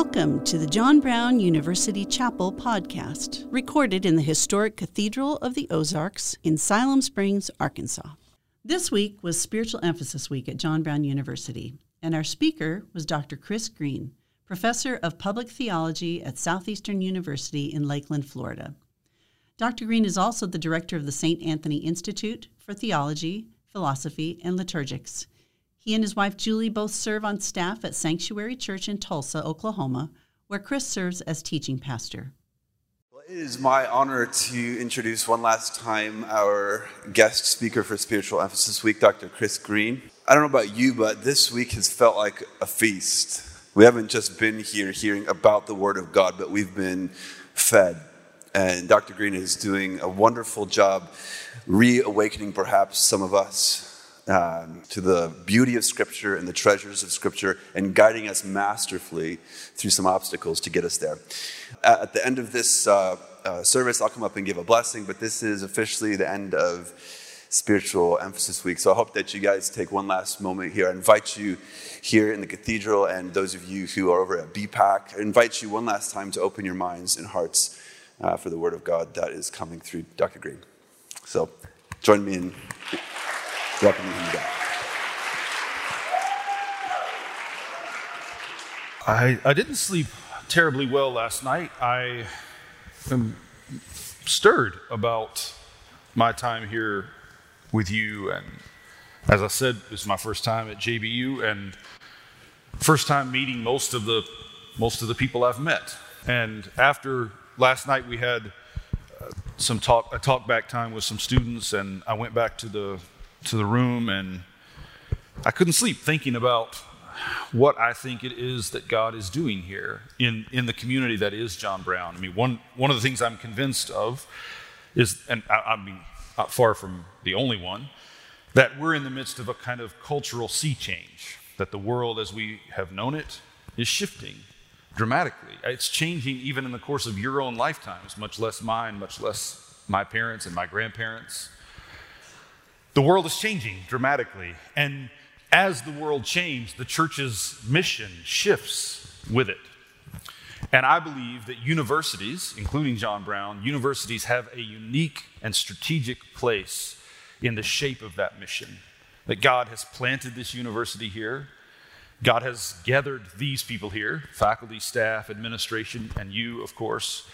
Welcome to the John Brown University Chapel podcast, recorded in the historic Cathedral of the Ozarks in Siloam Springs, Arkansas. This week was Spiritual Emphasis Week at John Brown University, and our speaker was Dr. Chris Green, professor of public theology at Southeastern University in Lakeland, Florida. Dr. Green is also the director of the St. Anthony Institute for Theology, Philosophy, and Liturgics he and his wife Julie both serve on staff at Sanctuary Church in Tulsa, Oklahoma, where Chris serves as teaching pastor. Well, it is my honor to introduce one last time our guest speaker for Spiritual Emphasis Week, Dr. Chris Green. I don't know about you, but this week has felt like a feast. We haven't just been here hearing about the Word of God, but we've been fed. And Dr. Green is doing a wonderful job reawakening perhaps some of us um, to the beauty of Scripture and the treasures of Scripture and guiding us masterfully through some obstacles to get us there. At the end of this uh, uh, service, I'll come up and give a blessing, but this is officially the end of Spiritual Emphasis Week. So I hope that you guys take one last moment here. I invite you here in the cathedral and those of you who are over at BPAC, I invite you one last time to open your minds and hearts uh, for the Word of God that is coming through Dr. Green. So join me in welcoming him back. I, I didn't sleep terribly well last night. I am stirred about my time here with you. And as I said, is my first time at JBU and first time meeting most of the most of the people I've met. And after last night, we had uh, some talk a talk back time with some students, and I went back to the to the room and I couldn't sleep thinking about what I think it is that God is doing here in, in the community that is John Brown. I mean, one, one of the things I'm convinced of is, and I, I mean, not far from the only one, that we're in the midst of a kind of cultural sea change, that the world as we have known it is shifting dramatically. It's changing even in the course of your own lifetimes, much less mine, much less my parents and my grandparents. The world is changing dramatically. And as the world changes, the church's mission shifts with it. And I believe that universities, including John Brown, universities have a unique and strategic place in the shape of that mission. That God has planted this university here. God has gathered these people here faculty, staff, administration, and you, of course,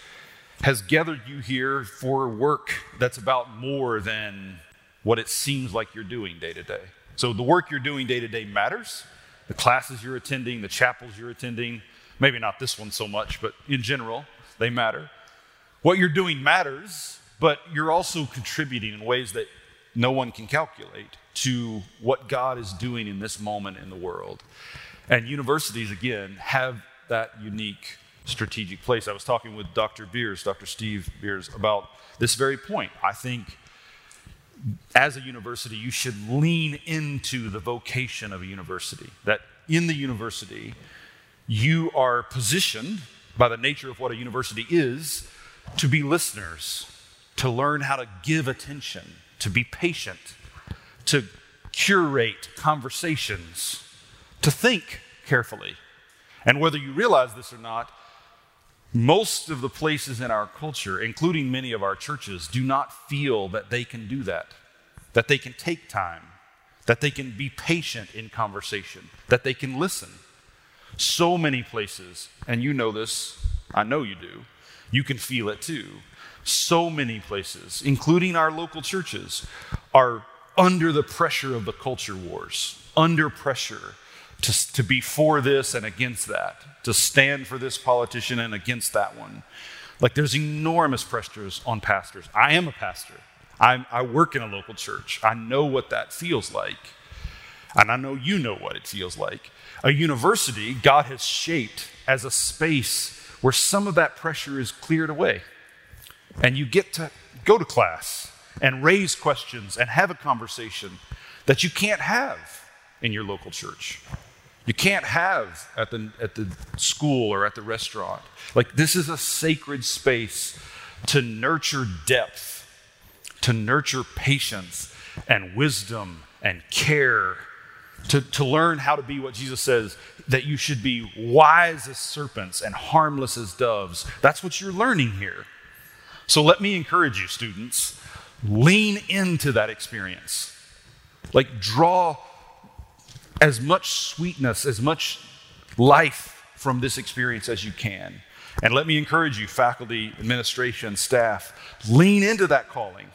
has gathered you here for work that's about more than what it seems like you're doing day to day. So the work you're doing day to day matters. The classes you're attending, the chapels you're attending, maybe not this one so much, but in general, they matter. What you're doing matters, but you're also contributing in ways that no one can calculate to what God is doing in this moment in the world. And universities, again, have that unique strategic place. I was talking with Dr. Beers, Dr. Steve Beers, about this very point. I think as a university, you should lean into the vocation of a university. That in the university, you are positioned by the nature of what a university is to be listeners, to learn how to give attention, to be patient, to curate conversations, to think carefully. And whether you realize this or not, most of the places in our culture, including many of our churches, do not feel that they can do that, that they can take time, that they can be patient in conversation, that they can listen. So many places, and you know this, I know you do, you can feel it too. So many places, including our local churches, are under the pressure of the culture wars, under pressure to, to be for this and against that, to stand for this politician and against that one. Like there's enormous pressures on pastors. I am a pastor. I'm, I work in a local church. I know what that feels like. And I know you know what it feels like. A university, God has shaped as a space where some of that pressure is cleared away. And you get to go to class and raise questions and have a conversation that you can't have in your local church you can't have at the, at the school or at the restaurant. Like, this is a sacred space to nurture depth, to nurture patience and wisdom and care, to, to learn how to be what Jesus says that you should be wise as serpents and harmless as doves. That's what you're learning here. So let me encourage you, students, lean into that experience. Like, draw as much sweetness, as much life from this experience as you can. And let me encourage you, faculty, administration, staff, lean into that calling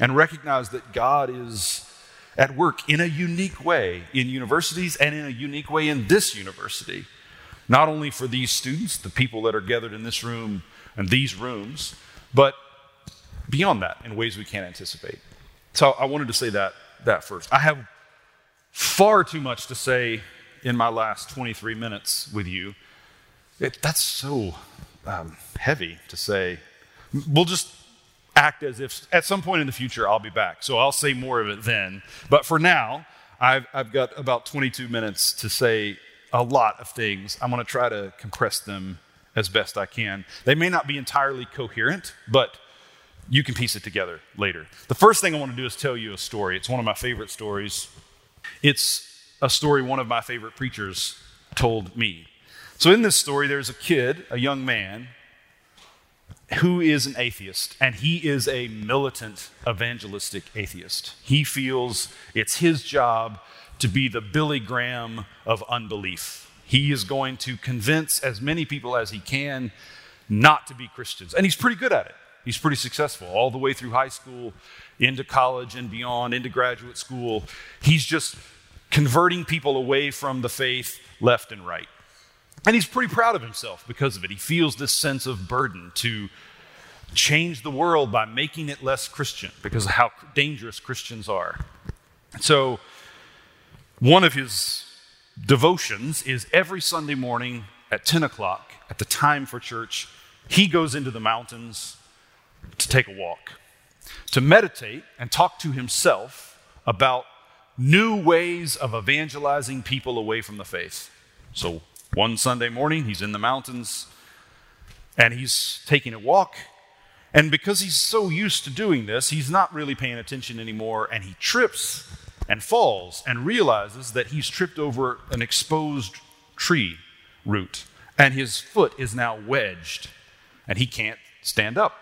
and recognize that God is at work in a unique way in universities and in a unique way in this university. Not only for these students, the people that are gathered in this room and these rooms, but beyond that in ways we can't anticipate. So I wanted to say that, that first. I have far too much to say in my last 23 minutes with you. It, that's so um, heavy to say. We'll just act as if at some point in the future I'll be back. So I'll say more of it then. But for now, I've, I've got about 22 minutes to say a lot of things. I'm going to try to compress them as best I can. They may not be entirely coherent, but you can piece it together later. The first thing I want to do is tell you a story. It's one of my favorite stories. It's a story one of my favorite preachers told me. So, in this story, there's a kid, a young man, who is an atheist, and he is a militant evangelistic atheist. He feels it's his job to be the Billy Graham of unbelief. He is going to convince as many people as he can not to be Christians, and he's pretty good at it. He's pretty successful all the way through high school, into college and beyond, into graduate school. He's just converting people away from the faith left and right. And he's pretty proud of himself because of it. He feels this sense of burden to change the world by making it less Christian because of how dangerous Christians are. So, one of his devotions is every Sunday morning at 10 o'clock, at the time for church, he goes into the mountains to take a walk, to meditate and talk to himself about new ways of evangelizing people away from the faith. So, one Sunday morning, he's in the mountains and he's taking a walk. And because he's so used to doing this, he's not really paying attention anymore and he trips and falls and realizes that he's tripped over an exposed tree root and his foot is now wedged and he can't stand up.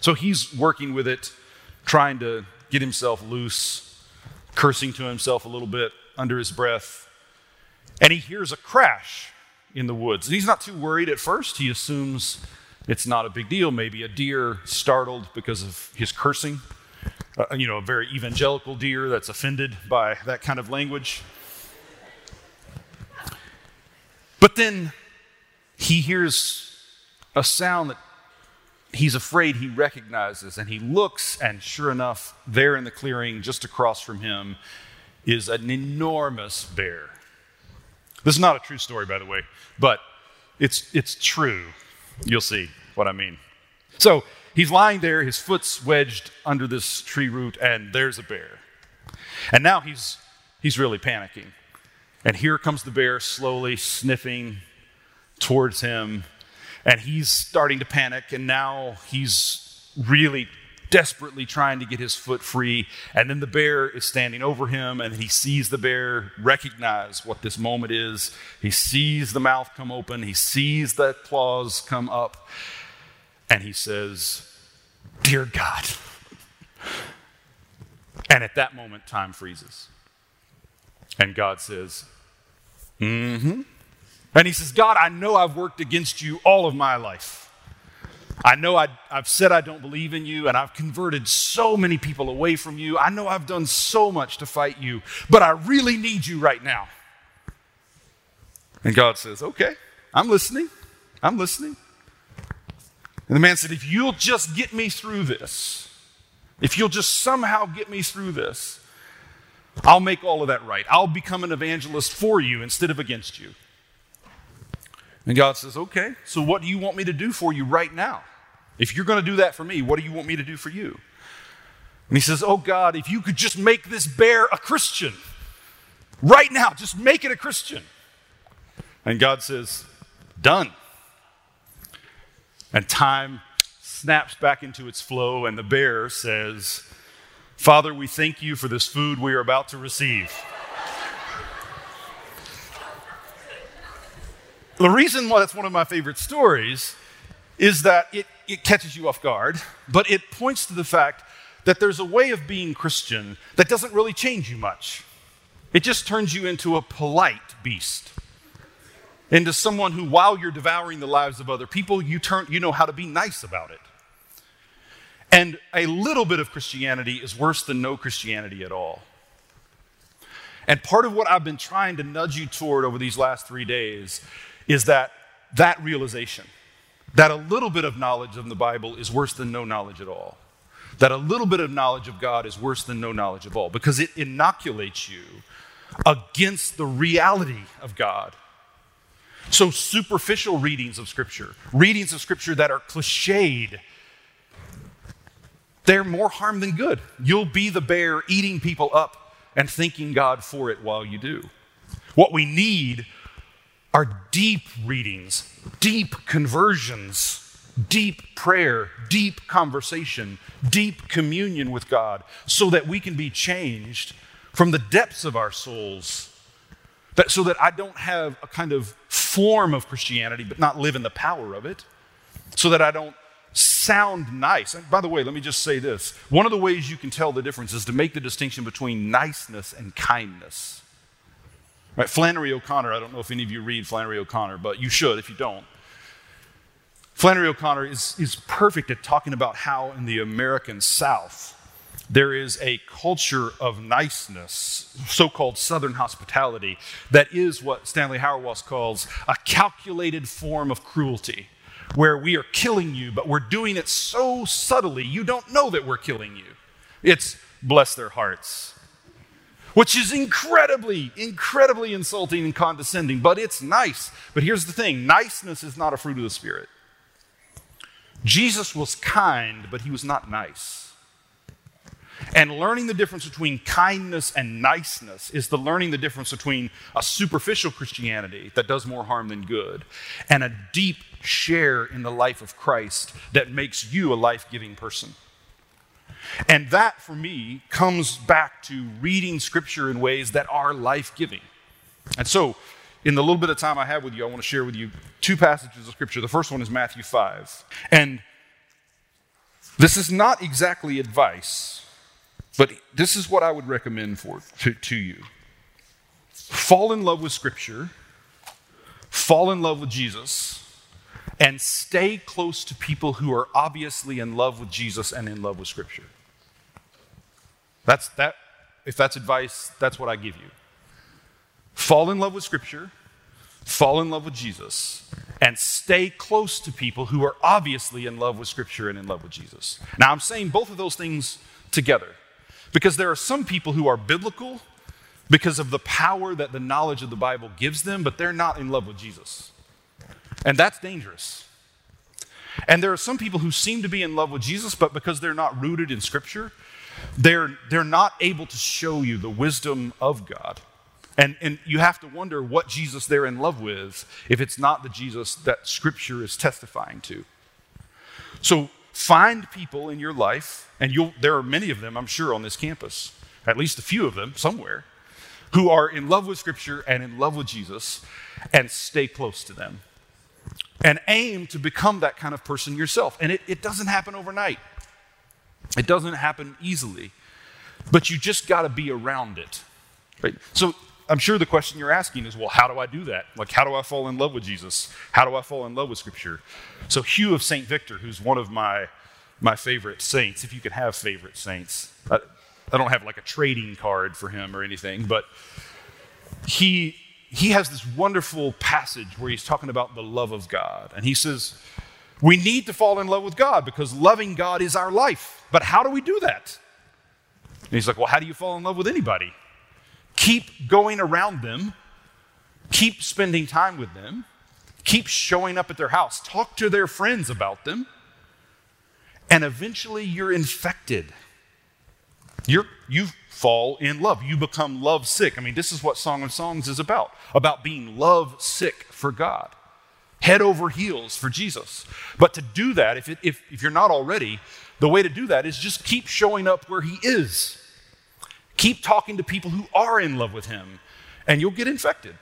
So he's working with it, trying to get himself loose, cursing to himself a little bit under his breath and he hears a crash in the woods. And he's not too worried at first. He assumes it's not a big deal. Maybe a deer startled because of his cursing. Uh, you know, a very evangelical deer that's offended by that kind of language. But then he hears a sound that he's afraid he recognizes, and he looks, and sure enough, there in the clearing just across from him is an enormous bear. This is not a true story, by the way, but it's, it's true. You'll see what I mean. So he's lying there, his foot's wedged under this tree root, and there's a bear. And now he's, he's really panicking. And here comes the bear slowly sniffing towards him, and he's starting to panic, and now he's really desperately trying to get his foot free. And then the bear is standing over him, and he sees the bear recognize what this moment is. He sees the mouth come open, he sees the claws come up, and he says, Dear God. And at that moment, time freezes. And God says, Mm hmm. And he says, God, I know I've worked against you all of my life. I know I, have said I don't believe in you, and I've converted so many people away from you. I know I've done so much to fight you, but I really need you right now. And God says, Okay, I'm listening. I'm listening. And the man said, If you'll just get me through this, if you'll just somehow get me through this, I'll make all of that right. I'll become an evangelist for you instead of against you. And God says, Okay, so what do you want me to do for you right now? If you're going to do that for me, what do you want me to do for you? And he says, Oh God, if you could just make this bear a Christian right now, just make it a Christian. And God says, Done. And time snaps back into its flow, and the bear says, Father, we thank you for this food we are about to receive. The reason why that's one of my favorite stories is that it, it catches you off guard, but it points to the fact that there's a way of being Christian that doesn't really change you much. It just turns you into a polite beast, into someone who, while you're devouring the lives of other people, you, turn, you know how to be nice about it. And a little bit of Christianity is worse than no Christianity at all. And part of what I've been trying to nudge you toward over these last three days is that that realization that a little bit of knowledge of the Bible is worse than no knowledge at all. That a little bit of knowledge of God is worse than no knowledge of all because it inoculates you against the reality of God. So, superficial readings of Scripture, readings of Scripture that are cliched, they're more harm than good. You'll be the bear eating people up and thanking God for it while you do. What we need are deep readings, deep conversions, deep prayer, deep conversation, deep communion with God, so that we can be changed from the depths of our souls. That, so that I don't have a kind of form of Christianity, but not live in the power of it. So that I don't sound nice. And by the way, let me just say this. One of the ways you can tell the difference is to make the distinction between niceness and kindness. Right? Flannery O'Connor, I don't know if any of you read Flannery O'Connor, but you should if you don't. Flannery O'Connor is, is perfect at talking about how in the American South there is a culture of niceness, so called Southern hospitality, that is what Stanley Hauerwas calls a calculated form of cruelty, where we are killing you, but we're doing it so subtly you don't know that we're killing you. It's bless their hearts which is incredibly, incredibly insulting and condescending, but it's nice. But here's the thing niceness is not a fruit of the Spirit. Jesus was kind, but he was not nice. And learning the difference between kindness and niceness is the learning the difference between a superficial Christianity that does more harm than good and a deep share in the life of Christ that makes you a life giving person. And that, for me, comes back to reading Scripture in ways that are life giving. And so, in the little bit of time I have with you, I want to share with you two passages of Scripture. The first one is Matthew 5. And this is not exactly advice, but this is what I would recommend for, to, to you. Fall in love with Scripture, fall in love with Jesus, and stay close to people who are obviously in love with Jesus and in love with Scripture. That's that. If that's advice, that's what I give you. Fall in love with Scripture, fall in love with Jesus, and stay close to people who are obviously in love with Scripture and in love with Jesus. Now, I'm saying both of those things together because there are some people who are biblical because of the power that the knowledge of the Bible gives them, but they're not in love with Jesus. And that's dangerous. And there are some people who seem to be in love with Jesus, but because they're not rooted in Scripture, they're, they're not able to show you the wisdom of God. And, and you have to wonder what Jesus they're in love with if it's not the Jesus that Scripture is testifying to. So find people in your life, and you'll, there are many of them, I'm sure, on this campus, at least a few of them somewhere, who are in love with Scripture and in love with Jesus, and stay close to them and aim to become that kind of person yourself. And it, it doesn't happen overnight, it doesn't happen easily, but you just got to be around it. Right? So I'm sure the question you're asking is, well, how do I do that? Like, how do I fall in love with Jesus? How do I fall in love with Scripture? So Hugh of St. Victor, who's one of my, my favorite saints, if you can have favorite saints, I, I don't have like a trading card for him or anything, but he he has this wonderful passage where he's talking about the love of God. And he says, We need to fall in love with God because loving God is our life. But how do we do that? And he's like, Well, how do you fall in love with anybody? Keep going around them, keep spending time with them, keep showing up at their house, talk to their friends about them, and eventually you're infected. You're, you fall in love. You become love sick. I mean, this is what Song of Songs is about about being love sick for God, head over heels for Jesus. But to do that, if, it, if, if you're not already, the way to do that is just keep showing up where He is. Keep talking to people who are in love with Him, and you'll get infected.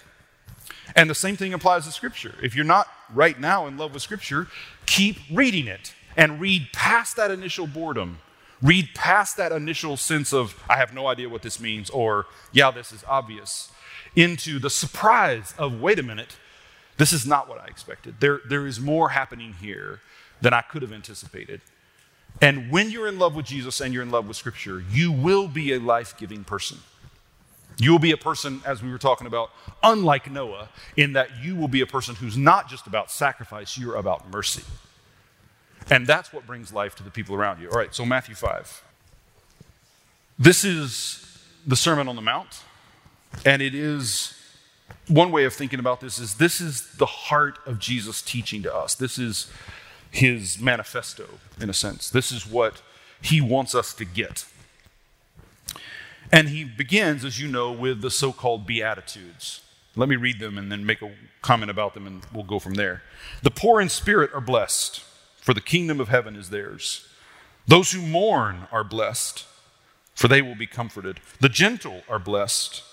And the same thing applies to Scripture. If you're not right now in love with Scripture, keep reading it and read past that initial boredom. Read past that initial sense of, I have no idea what this means, or, yeah, this is obvious, into the surprise of, wait a minute, this is not what I expected. There, there is more happening here than I could have anticipated. And when you're in love with Jesus and you're in love with Scripture, you will be a life giving person. You will be a person, as we were talking about, unlike Noah, in that you will be a person who's not just about sacrifice, you're about mercy. And that's what brings life to the people around you. All right, so Matthew 5. This is the Sermon on the Mount, and it is one way of thinking about this is this is the heart of Jesus teaching to us. This is his manifesto, in a sense. This is what he wants us to get. And he begins, as you know, with the so called Beatitudes. Let me read them and then make a comment about them, and we'll go from there. The poor in spirit are blessed, for the kingdom of heaven is theirs. Those who mourn are blessed, for they will be comforted. The gentle are blessed,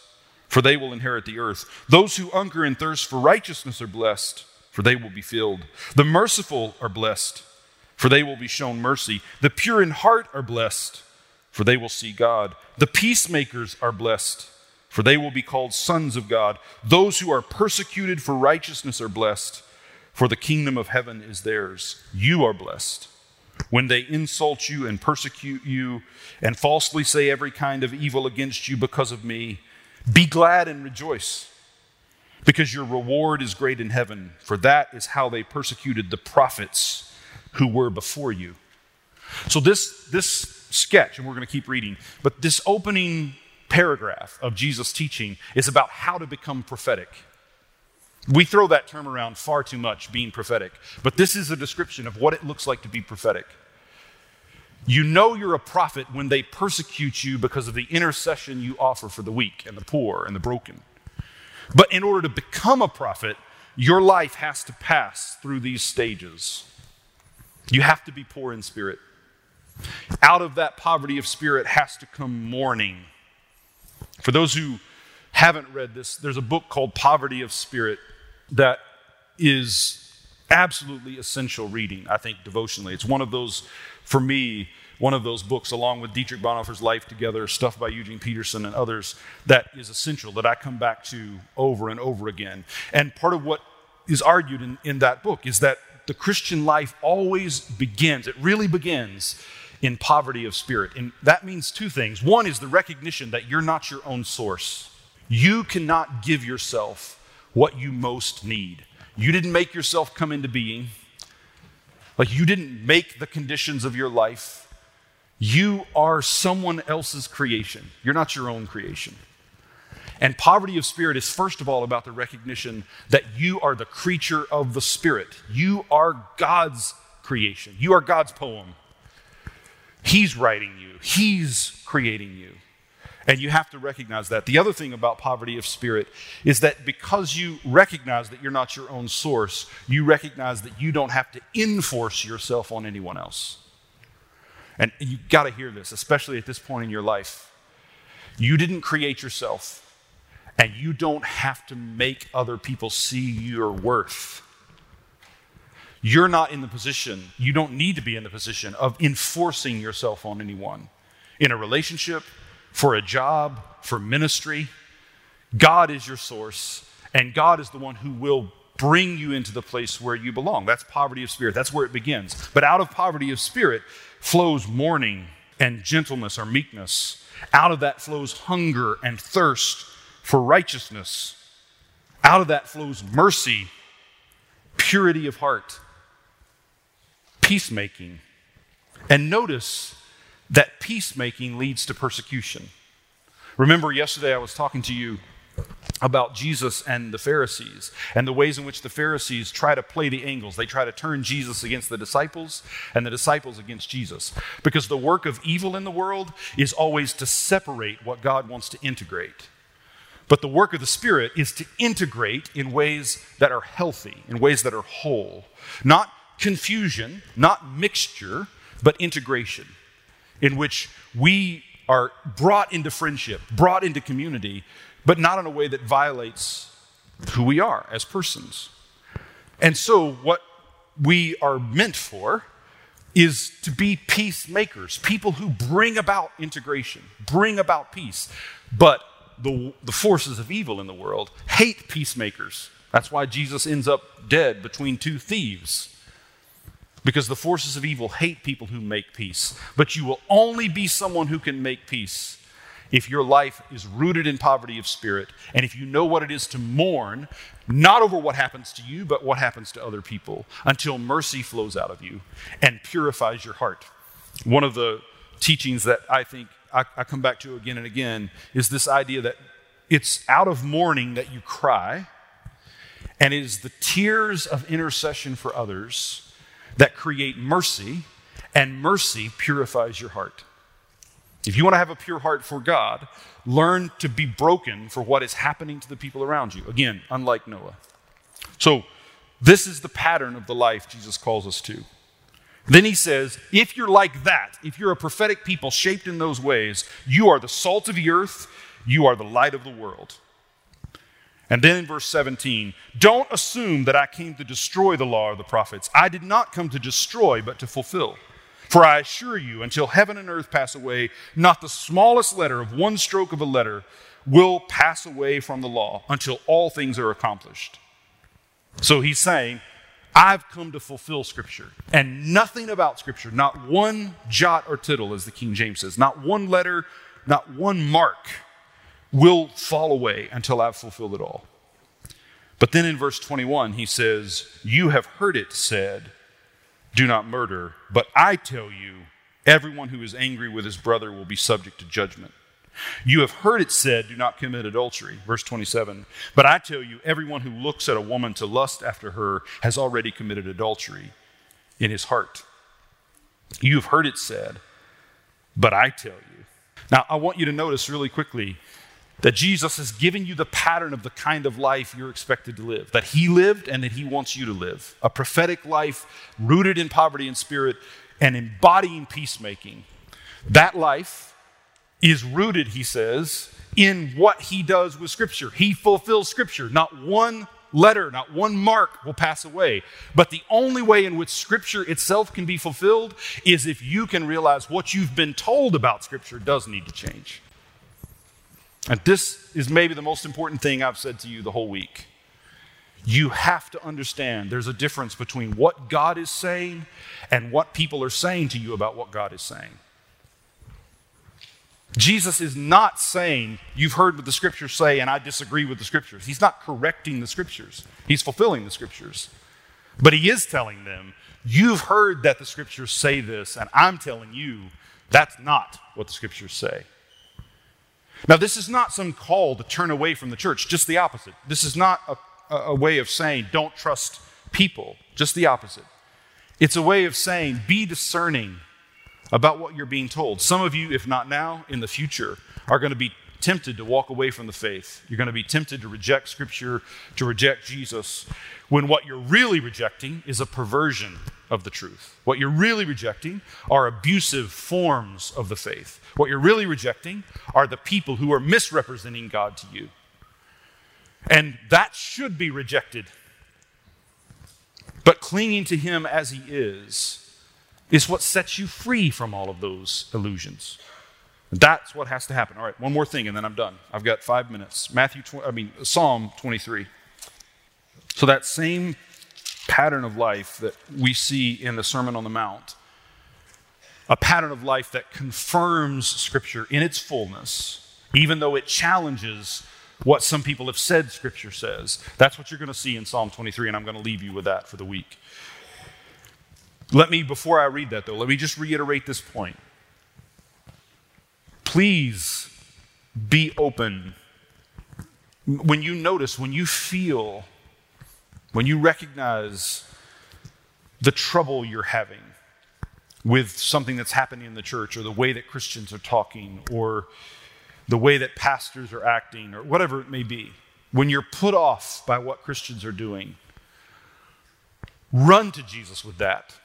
for they will inherit the earth. Those who hunger and thirst for righteousness are blessed, for they will be filled. The merciful are blessed, for they will be shown mercy. The pure in heart are blessed, for they will see God. The peacemakers are blessed, for they will be called sons of God. Those who are persecuted for righteousness are blessed, for the kingdom of heaven is theirs. You are blessed. When they insult you and persecute you and falsely say every kind of evil against you because of me, be glad and rejoice because your reward is great in heaven, for that is how they persecuted the prophets who were before you. So, this, this sketch, and we're going to keep reading, but this opening paragraph of Jesus' teaching is about how to become prophetic. We throw that term around far too much, being prophetic, but this is a description of what it looks like to be prophetic. You know you're a prophet when they persecute you because of the intercession you offer for the weak and the poor and the broken. But in order to become a prophet, your life has to pass through these stages. You have to be poor in spirit. Out of that poverty of spirit has to come mourning. For those who haven't read this, there's a book called Poverty of Spirit that is absolutely essential reading, I think, devotionally. It's one of those, for me, one of those books, along with Dietrich Bonhoeffer's Life Together, stuff by Eugene Peterson and others, that is essential, that I come back to over and over again. And part of what is argued in, in that book is that the Christian life always begins, it really begins in poverty of spirit. And that means two things. One is the recognition that you're not your own source, you cannot give yourself what you most need. You didn't make yourself come into being. Like you didn't make the conditions of your life. You are someone else's creation. You're not your own creation. And poverty of spirit is, first of all, about the recognition that you are the creature of the Spirit. You are God's creation. You are God's poem. He's writing you, He's creating you. And you have to recognize that. The other thing about poverty of spirit is that because you recognize that you're not your own source, you recognize that you don't have to enforce yourself on anyone else. And you've got to hear this, especially at this point in your life. You didn't create yourself, and you don't have to make other people see your worth. You're not in the position, you don't need to be in the position of enforcing yourself on anyone. In a relationship, for a job, for ministry, God is your source, and God is the one who will bring you into the place where you belong. That's poverty of spirit. That's where it begins. But out of poverty of spirit, flows mourning and gentleness or meekness. Out of that flows hunger and thirst for righteousness. Out of that flows mercy, purity of heart, peacemaking. And notice that peacemaking leads to persecution. Remember, yesterday I was talking to you about Jesus and the Pharisees and the ways in which the Pharisees try to play the angles. They try to turn Jesus against the disciples and the disciples against Jesus. Because the work of evil in the world is always to separate what God wants to integrate. But the work of the Spirit is to integrate in ways that are healthy, in ways that are whole. Not confusion, not mixture, but integration, in which we are brought into friendship, brought into community, but not in a way that violates who we are as persons. And so, what we are meant for is to be peacemakers, people who bring about integration, bring about peace. But the, the forces of evil in the world hate peacemakers. That's why Jesus ends up dead between two thieves. Because the forces of evil hate people who make peace. But you will only be someone who can make peace if your life is rooted in poverty of spirit, and if you know what it is to mourn, not over what happens to you, but what happens to other people, until mercy flows out of you and purifies your heart. One of the teachings that I think I, I come back to again and again is this idea that it's out of mourning that you cry, and it is the tears of intercession for others that create mercy, and mercy purifies your heart. If you want to have a pure heart for God, learn to be broken for what is happening to the people around you. Again, unlike Noah. So, this is the pattern of the life Jesus calls us to. Then he says, if you're like that, if you're a prophetic people shaped in those ways, you are the salt of the earth, you are the light of the world. And then in verse 17, don't assume that I came to destroy the law of the prophets. I did not come to destroy, but to fulfill. For I assure you, until heaven and earth pass away, not the smallest letter of one stroke of a letter will pass away from the law until all things are accomplished. So he's saying, I've come to fulfill Scripture. And nothing about Scripture, not one jot or tittle, as the King James says, not one letter, not one mark, will fall away until I've fulfilled it all. But then in verse 21, he says, You have heard it said, do not murder. But I tell you, everyone who is angry with his brother will be subject to judgment. You have heard it said, Do not commit adultery. Verse 27. But I tell you, everyone who looks at a woman to lust after her has already committed adultery in his heart. You have heard it said, but I tell you. Now, I want you to notice really quickly that Jesus has given you the pattern of the kind of life you're expected to live, that He lived and that He wants you to live. A prophetic life rooted in poverty and spirit and embodying peacemaking. That life is rooted, He says, in what He does with Scripture. He fulfills Scripture. Not one letter, not one mark will pass away. But the only way in which Scripture itself can be fulfilled is if you can realize what you've been told about Scripture does need to change. And this is maybe the most important thing I've said to you the whole week. You have to understand there's a difference between what God is saying and what people are saying to you about what God is saying. Jesus is not saying, You've heard what the scriptures say, and I disagree with the scriptures. He's not correcting the scriptures, he's fulfilling the scriptures. But he is telling them, You've heard that the scriptures say this, and I'm telling you that's not what the scriptures say. Now, this is not some call to turn away from the church, just the opposite. This is not a, a way of saying don't trust people, just the opposite. It's a way of saying be discerning about what you're being told. Some of you, if not now, in the future, are going to be tempted to walk away from the faith. You're going to be tempted to reject Scripture, to reject Jesus, when what you're really rejecting is a perversion of the truth. What you're really rejecting are abusive forms of the faith. What you're really rejecting are the people who are misrepresenting God to you. And that should be rejected. But clinging to Him as He is is what sets you free from all of those illusions. That's what has to happen. All right, one more thing and then I'm done. I've got five minutes. Matthew, 20, I mean, Psalm 23. So that same pattern of life that we see in the Sermon on the Mount, a pattern of life that confirms Scripture in its fullness, even though it challenges what some people have said Scripture says. That's what you're going to see in Psalm 23, and I'm going to leave you with that for the week. Let me, before I read that though, let me just reiterate this point. Please be open. When you notice, when you feel when you recognize the trouble you're having with something that's happening in the church or the way that Christians are talking or the way that pastors are acting or whatever it may be, when you're put off by what Christians are doing, run to Jesus with that.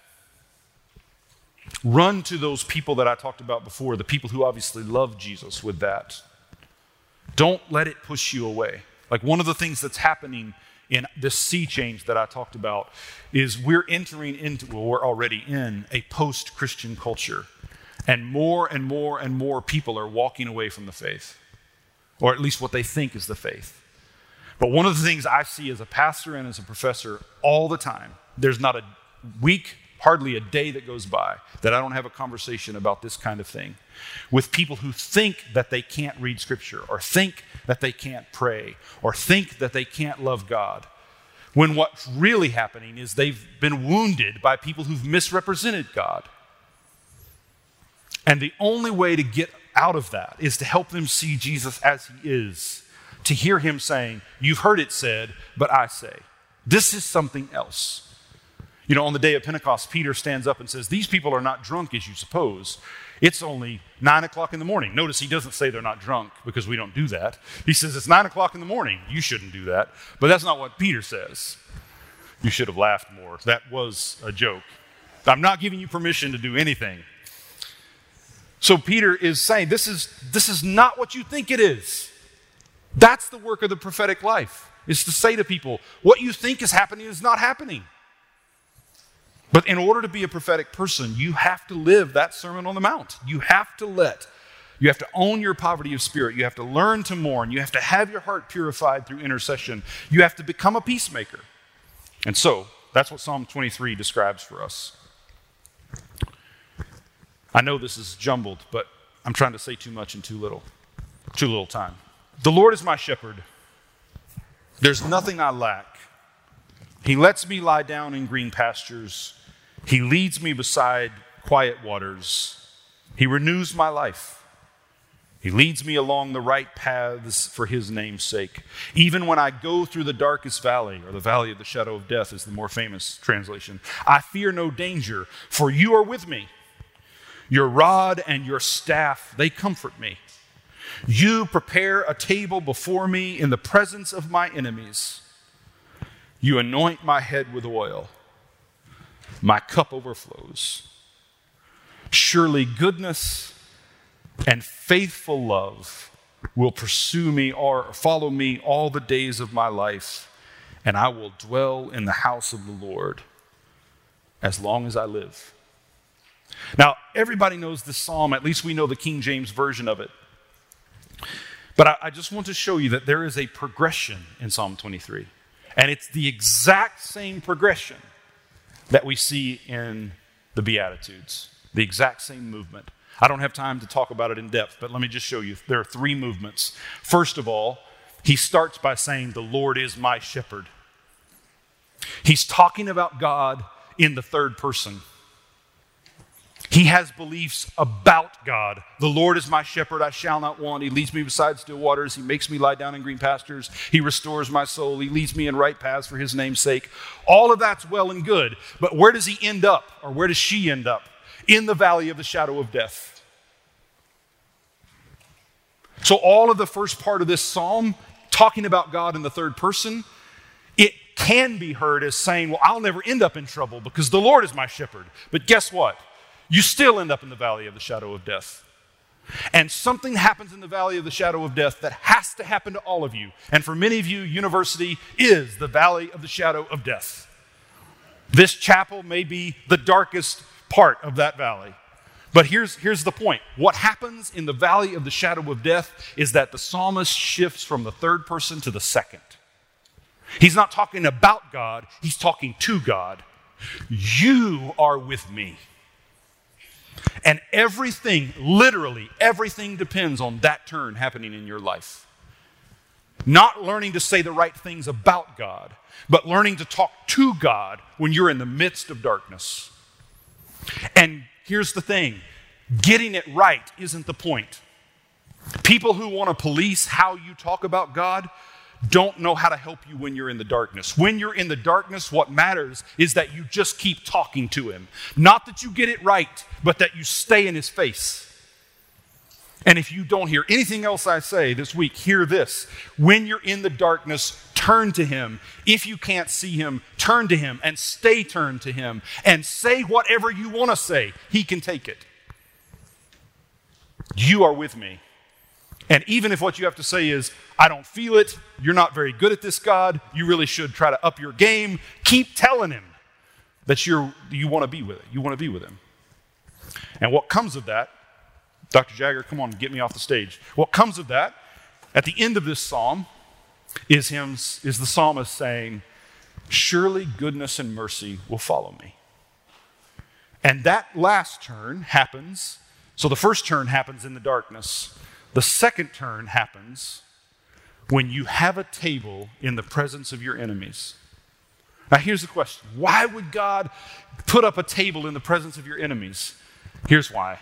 Run to those people that I talked about before, the people who obviously love Jesus with that. Don't let it push you away. Like one of the things that's happening in this sea change that I talked about is we're entering into, well, we're already in a post Christian culture. And more and more and more people are walking away from the faith, or at least what they think is the faith. But one of the things I see as a pastor and as a professor all the time, there's not a week, hardly a day that goes by that I don't have a conversation about this kind of thing with people who think that they can't read Scripture or think that they can't pray or think that they can't love God. When what's really happening is they've been wounded by people who've misrepresented God. And the only way to get out of that is to help them see Jesus as he is, to hear him saying, You've heard it said, but I say. This is something else. You know, on the day of Pentecost, Peter stands up and says, These people are not drunk as you suppose. It's only nine o'clock in the morning. Notice he doesn't say they're not drunk because we don't do that. He says it's nine o'clock in the morning. You shouldn't do that. But that's not what Peter says. You should have laughed more. That was a joke. I'm not giving you permission to do anything. So Peter is saying this is this is not what you think it is. That's the work of the prophetic life. Is to say to people, what you think is happening is not happening. But in order to be a prophetic person, you have to live that Sermon on the Mount. You have to let, you have to own your poverty of spirit. You have to learn to mourn. You have to have your heart purified through intercession. You have to become a peacemaker. And so, that's what Psalm 23 describes for us. I know this is jumbled, but I'm trying to say too much in too little. Too little time. The Lord is my shepherd. There's nothing I lack. He lets me lie down in green pastures. He leads me beside quiet waters. He renews my life. He leads me along the right paths for his name's sake. Even when I go through the darkest valley, or the valley of the shadow of death is the more famous translation, I fear no danger, for you are with me. Your rod and your staff, they comfort me. You prepare a table before me in the presence of my enemies. You anoint my head with oil my cup overflows. Surely goodness and faithful love will pursue me or follow me all the days of my life, and I will dwell in the house of the Lord as long as I live. Now, everybody knows this psalm, at least we know the King James version of it. But I, I, just want to show you that there is a progression in Psalm 23. And it's the exact same progression that we see in the Beatitudes, the exact same movement. I don't have time to talk about it in depth, but let me just show you. There are three movements. First of all, he starts by saying, The Lord is my shepherd. He's talking about God in the third person. He has beliefs about God. The Lord is my shepherd, I shall not want. He leads me beside still waters. He makes me lie down in green pastures. He restores my soul. He leads me in right paths for his name's sake. All of that's well and good. But where does he end up, or where does she end up? In the valley of the shadow of death. So, all of the first part of this psalm, talking about God in the third person, it can be heard as saying, Well, I'll never end up in trouble because the Lord is my shepherd. But guess what? You still end up in the valley of the shadow of death. And something happens in the valley of the shadow of death that has to happen to all of you. And for many of you, university is the valley of the shadow of death. This chapel may be the darkest part of that valley. But here's, here's the point what happens in the valley of the shadow of death is that the psalmist shifts from the third person to the second. He's not talking about God, he's talking to God. You are with me. And everything, literally, everything depends on that turn happening in your life. Not learning to say the right things about God, but learning to talk to God when you're in the midst of darkness. And here's the thing getting it right isn't the point. People who want to police how you talk about God don't know how to help you when you're in the darkness. When you're in the darkness, what matters is that you just keep talking to Him. Not that you get it right, but that you stay in His face. And if you don't hear anything else I say this week, hear this. When you're in the darkness, turn to Him. If you can't see Him, turn to Him and stay turned to Him and say whatever you want to say. He can take it. You are with me. And even if what you have to say is, I don't feel it, you're not very good at this, God, you really should try to up your game, keep telling him that you're, you want to be with it. You want to be with him. And what comes of that, Dr. Jagger, come on, get me off the stage. What comes of that, at the end of this psalm, is, him, is the psalmist saying, Surely goodness and mercy will follow me. And that last turn happens. So the first turn happens in the darkness. The second turn happens when you have a table in the presence of your enemies. Now, here's the question Why would God put up a table in the presence of your enemies? Here's why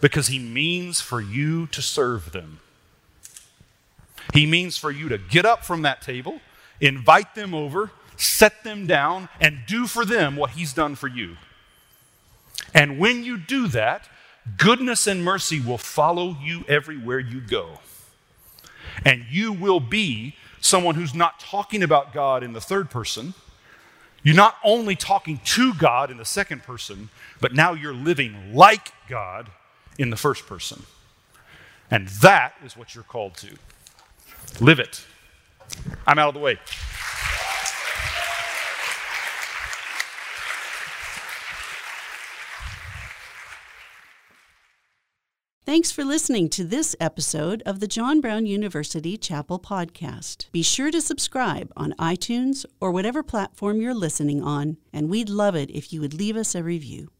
because He means for you to serve them. He means for you to get up from that table, invite them over, set them down, and do for them what He's done for you. And when you do that, goodness and mercy will follow you everywhere you go. And you will be someone who's not talking about God in the third person. You're not only talking to God in the second person, but now you're living like God in the first person. And that is what you're called to. Live it. I'm out of the way. Thanks for listening to this episode of the John Brown University Chapel Podcast. Be sure to subscribe on iTunes or whatever platform you're listening on, and we'd love it if you would leave us a review.